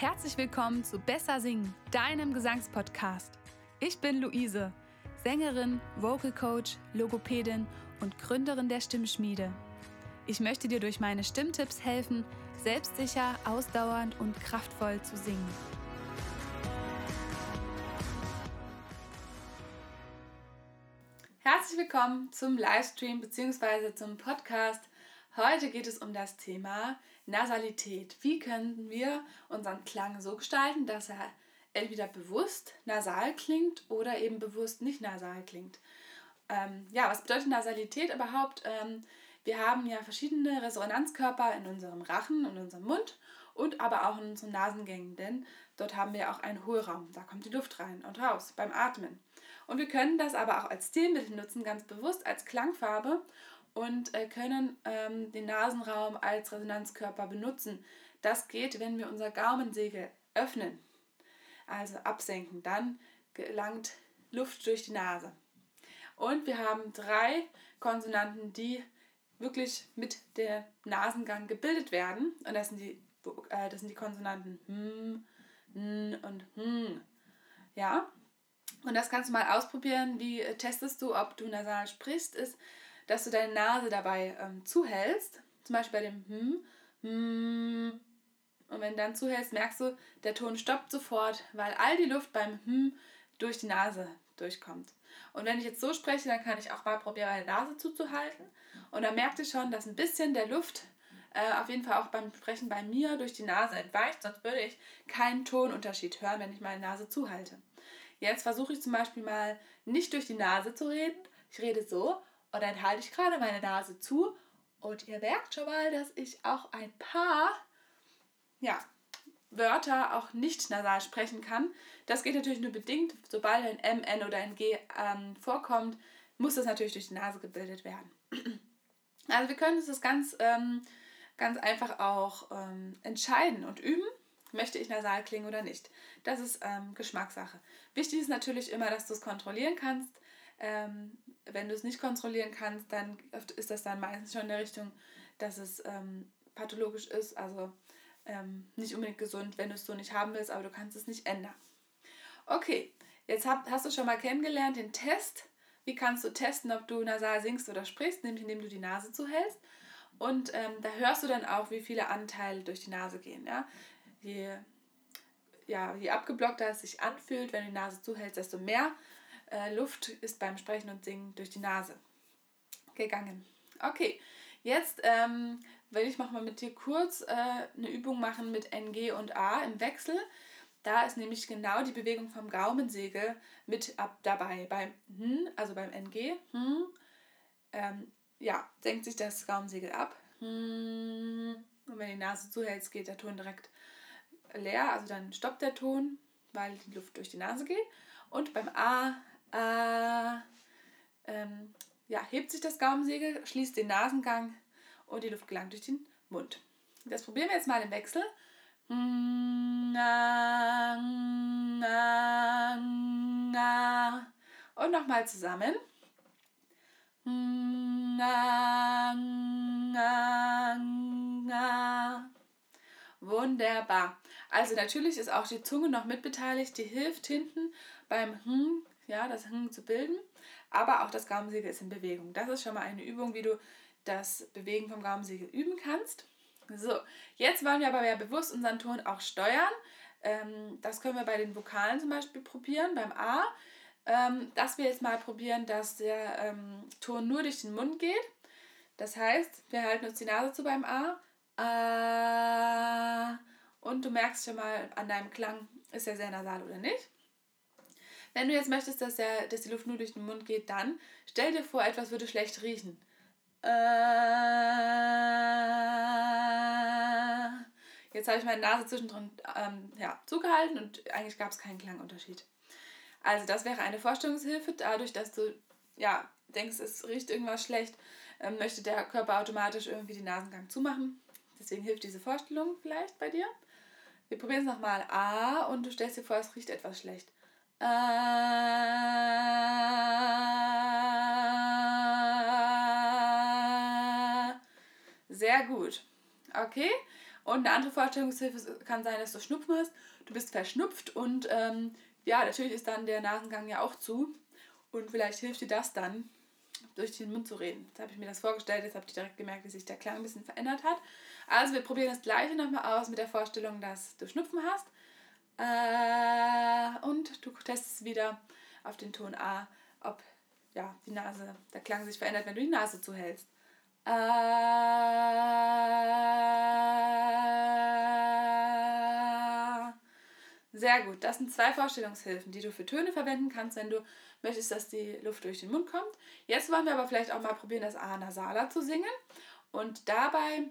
Herzlich willkommen zu Besser Singen, deinem Gesangspodcast. Ich bin Luise, Sängerin, Vocal Coach, Logopädin und Gründerin der Stimmschmiede. Ich möchte dir durch meine Stimmtipps helfen, selbstsicher, ausdauernd und kraftvoll zu singen. Herzlich willkommen zum Livestream bzw. zum Podcast. Heute geht es um das Thema Nasalität. Wie können wir unseren Klang so gestalten, dass er entweder bewusst nasal klingt oder eben bewusst nicht nasal klingt? Ähm, ja, was bedeutet Nasalität überhaupt? Ähm, wir haben ja verschiedene Resonanzkörper in unserem Rachen, in unserem Mund und aber auch in unseren Nasengängen, denn dort haben wir auch einen Hohlraum. Da kommt die Luft rein und raus beim Atmen. Und wir können das aber auch als Stilmittel nutzen, ganz bewusst als Klangfarbe und äh, können ähm, den Nasenraum als Resonanzkörper benutzen. Das geht, wenn wir unser Gaumensegel öffnen, also absenken. Dann gelangt Luft durch die Nase. Und wir haben drei Konsonanten, die wirklich mit der Nasengang gebildet werden. Und das sind die, äh, das sind die Konsonanten hm, n und hm. Ja. Und das kannst du mal ausprobieren. Wie äh, testest du, ob du nasal sprichst? Ist, dass du deine Nase dabei ähm, zuhältst. Zum Beispiel bei dem hm, hm. Und wenn du dann zuhältst, merkst du, der Ton stoppt sofort, weil all die Luft beim hm durch die Nase durchkommt. Und wenn ich jetzt so spreche, dann kann ich auch mal probieren, meine Nase zuzuhalten. Und dann merkt ihr schon, dass ein bisschen der Luft äh, auf jeden Fall auch beim Sprechen bei mir durch die Nase entweicht, sonst würde ich keinen Tonunterschied hören, wenn ich meine Nase zuhalte. Jetzt versuche ich zum Beispiel mal nicht durch die Nase zu reden. Ich rede so und dann halte ich gerade meine Nase zu und ihr merkt schon mal, dass ich auch ein paar ja, Wörter auch nicht nasal sprechen kann. Das geht natürlich nur bedingt. Sobald ein M, N oder ein G ähm, vorkommt, muss das natürlich durch die Nase gebildet werden. Also wir können uns das ganz, ähm, ganz einfach auch ähm, entscheiden und üben. Möchte ich nasal klingen oder nicht? Das ist ähm, Geschmackssache. Wichtig ist natürlich immer, dass du es kontrollieren kannst. Ähm, wenn du es nicht kontrollieren kannst, dann ist das dann meistens schon in der Richtung, dass es ähm, pathologisch ist. Also ähm, nicht unbedingt gesund, wenn du es so nicht haben willst, aber du kannst es nicht ändern. Okay, jetzt hab, hast du schon mal kennengelernt den Test. Wie kannst du testen, ob du nasal singst oder sprichst, indem du die Nase zuhältst. Und ähm, da hörst du dann auch, wie viele Anteile durch die Nase gehen. Ja? Je, ja, je abgeblockter es sich anfühlt, wenn du die Nase zuhältst, desto mehr äh, Luft ist beim Sprechen und Singen durch die Nase gegangen. Okay, jetzt ähm, will ich mal mit dir kurz äh, eine Übung machen mit NG und A im Wechsel. Da ist nämlich genau die Bewegung vom Gaumensegel mit ab dabei. Beim Hm, also beim NG, hm, ähm, ja, senkt sich das Gaumensegel ab. Hm, und wenn die Nase zuhältst, geht der Ton direkt leer. Also dann stoppt der Ton, weil die Luft durch die Nase geht. Und beim A, A ähm, ja, hebt sich das Gaumensegel, schließt den Nasengang und die Luft gelangt durch den Mund. Das probieren wir jetzt mal im Wechsel. Und nochmal zusammen. Wunderbar. Also natürlich ist auch die Zunge noch mitbeteiligt, die hilft hinten beim Hm, ja, das Hm zu bilden, aber auch das Gaumensegel ist in Bewegung. Das ist schon mal eine Übung, wie du das Bewegen vom Gaumensegel üben kannst. So, jetzt wollen wir aber ja bewusst unseren Ton auch steuern. Ähm, das können wir bei den Vokalen zum Beispiel probieren, beim A. Ähm, dass wir jetzt mal probieren, dass der ähm, Ton nur durch den Mund geht. Das heißt, wir halten uns die Nase zu beim A. A. Und du merkst schon mal an deinem Klang, ist er sehr nasal oder nicht. Wenn du jetzt möchtest, dass, der, dass die Luft nur durch den Mund geht, dann stell dir vor, etwas würde schlecht riechen. Äh, jetzt habe ich meine Nase zwischendrin ähm, ja, zugehalten und eigentlich gab es keinen Klangunterschied. Also das wäre eine Vorstellungshilfe, dadurch, dass du ja, denkst, es riecht irgendwas schlecht, ähm, möchte der Körper automatisch irgendwie den Nasengang zumachen. Deswegen hilft diese Vorstellung vielleicht bei dir. Wir probieren es nochmal. A und du stellst dir vor, es riecht etwas schlecht. A Sehr gut. Okay. Und eine andere Vorstellungshilfe kann sein, dass du Schnupfen hast. Du bist verschnupft und ähm, ja, natürlich ist dann der Nasengang ja auch zu. Und vielleicht hilft dir das dann, durch den Mund zu reden. Jetzt habe ich mir das vorgestellt, jetzt habe ich direkt gemerkt, wie sich der Klang ein bisschen verändert hat. Also wir probieren das gleiche nochmal aus mit der Vorstellung, dass du Schnupfen hast. Äh, und du testest wieder auf den Ton A, ob ja, die Nase, der Klang sich verändert, wenn du die Nase zuhältst. Äh, sehr gut. Das sind zwei Vorstellungshilfen, die du für Töne verwenden kannst, wenn du möchtest, dass die Luft durch den Mund kommt. Jetzt wollen wir aber vielleicht auch mal probieren, das A nasaler zu singen. Und dabei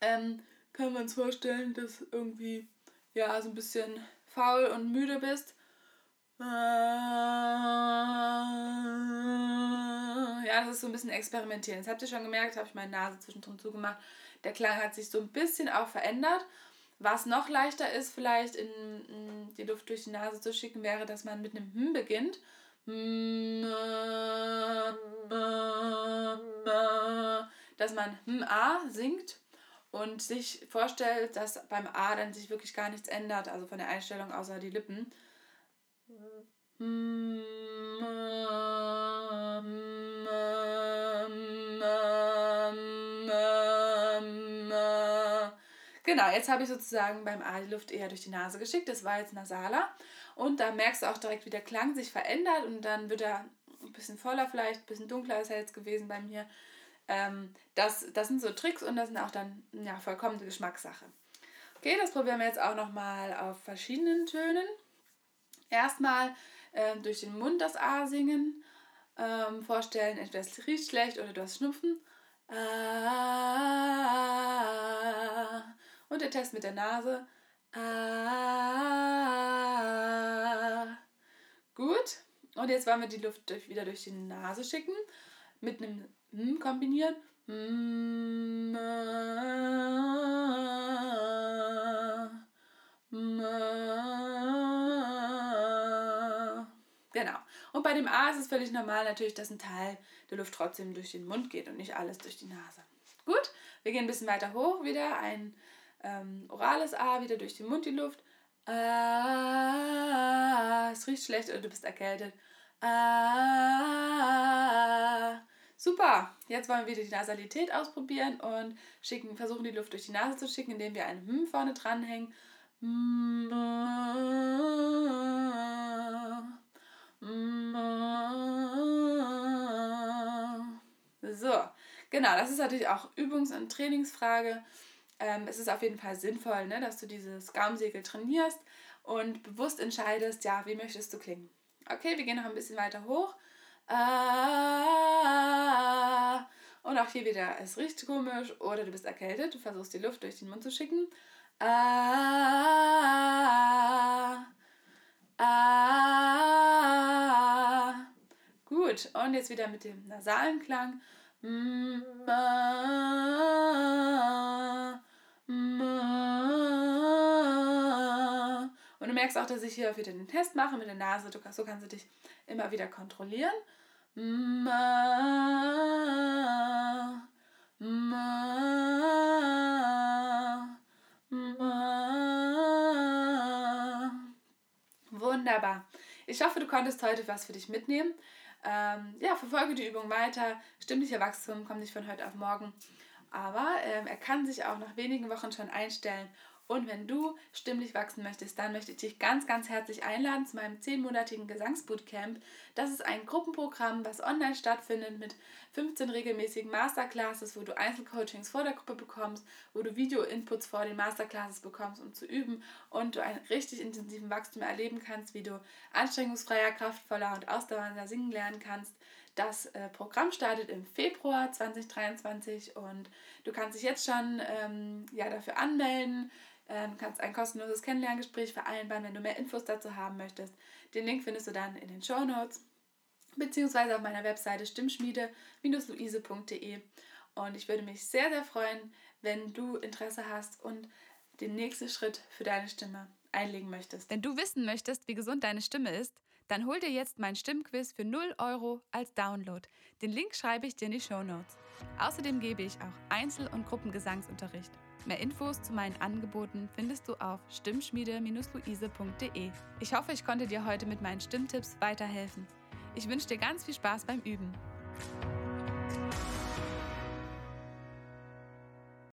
ähm, können wir uns vorstellen, dass irgendwie ja so ein bisschen faul und müde bist. Ja, das ist so ein bisschen experimentieren. Das habt ihr schon gemerkt, habe ich meine Nase zwischendrin zugemacht. Der Klang hat sich so ein bisschen auch verändert. Was noch leichter ist, vielleicht in, in die Luft durch die Nase zu schicken, wäre, dass man mit einem Hm beginnt. Dass man Hm A singt und sich vorstellt, dass beim A dann sich wirklich gar nichts ändert, also von der Einstellung außer die Lippen. Genau, jetzt habe ich sozusagen beim A die Luft eher durch die Nase geschickt. Das war jetzt nasaler. Und da merkst du auch direkt, wie der Klang sich verändert und dann wird er ein bisschen voller vielleicht, ein bisschen dunkler ist er jetzt gewesen bei mir. Ähm, das, das sind so Tricks und das sind auch dann ja, vollkommene Geschmackssache. Okay, das probieren wir jetzt auch nochmal auf verschiedenen Tönen. Erstmal äh, durch den Mund das A singen. Ähm, vorstellen, es riecht schlecht oder du hast Schnupfen. Ah, und der Test mit der Nase. Ah, gut. Und jetzt wollen wir die Luft wieder durch die Nase schicken. Mit einem M kombinieren. M, Genau. Und bei dem A ist es völlig normal natürlich, dass ein Teil der Luft trotzdem durch den Mund geht und nicht alles durch die Nase. Gut, wir gehen ein bisschen weiter hoch wieder. Ein ähm, orales A, wieder durch den Mund die Luft. Ah, es riecht schlecht oder du bist erkältet. Ah, super. Jetzt wollen wir wieder die Nasalität ausprobieren und schicken, versuchen die Luft durch die Nase zu schicken, indem wir ein Hm vorne dranhängen. So, genau, das ist natürlich auch Übungs- und Trainingsfrage. Ähm, es ist auf jeden Fall sinnvoll, ne, dass du dieses Gaumsegel trainierst und bewusst entscheidest, ja, wie möchtest du klingen. Okay, wir gehen noch ein bisschen weiter hoch. Ah, und auch hier wieder, es riecht komisch oder du bist erkältet, du versuchst die Luft durch den Mund zu schicken. Ah, ah. Gut, und jetzt wieder mit dem nasalen Klang. Mm, merkst auch, dass ich hier wieder den Test mache mit der Nase. Du, so kannst du dich immer wieder kontrollieren. Wunderbar. Ich hoffe, du konntest heute was für dich mitnehmen. Ähm, ja, verfolge die Übung weiter. Stimmlicher Wachstum kommt nicht von heute auf morgen. Aber ähm, er kann sich auch nach wenigen Wochen schon einstellen und wenn du stimmlich wachsen möchtest, dann möchte ich dich ganz, ganz herzlich einladen zu meinem zehnmonatigen Gesangsbootcamp. Das ist ein Gruppenprogramm, was online stattfindet mit 15 regelmäßigen Masterclasses, wo du Einzelcoachings vor der Gruppe bekommst, wo du Video-Inputs vor den Masterclasses bekommst, um zu üben und du einen richtig intensiven Wachstum erleben kannst, wie du anstrengungsfreier, kraftvoller und ausdauernder singen lernen kannst. Das äh, Programm startet im Februar 2023 und du kannst dich jetzt schon ähm, ja, dafür anmelden. Ähm, kannst ein kostenloses Kennenlerngespräch vereinbaren, wenn du mehr Infos dazu haben möchtest. Den Link findest du dann in den Show Notes beziehungsweise auf meiner Webseite stimmschmiede-luise.de. Und ich würde mich sehr, sehr freuen, wenn du Interesse hast und den nächsten Schritt für deine Stimme einlegen möchtest. Wenn du wissen möchtest, wie gesund deine Stimme ist, dann hol dir jetzt mein Stimmquiz für 0 Euro als Download. Den Link schreibe ich dir in die Show Notes. Außerdem gebe ich auch Einzel- und Gruppengesangsunterricht. Mehr Infos zu meinen Angeboten findest du auf stimmschmiede-luise.de. Ich hoffe, ich konnte dir heute mit meinen Stimmtipps weiterhelfen. Ich wünsche dir ganz viel Spaß beim Üben.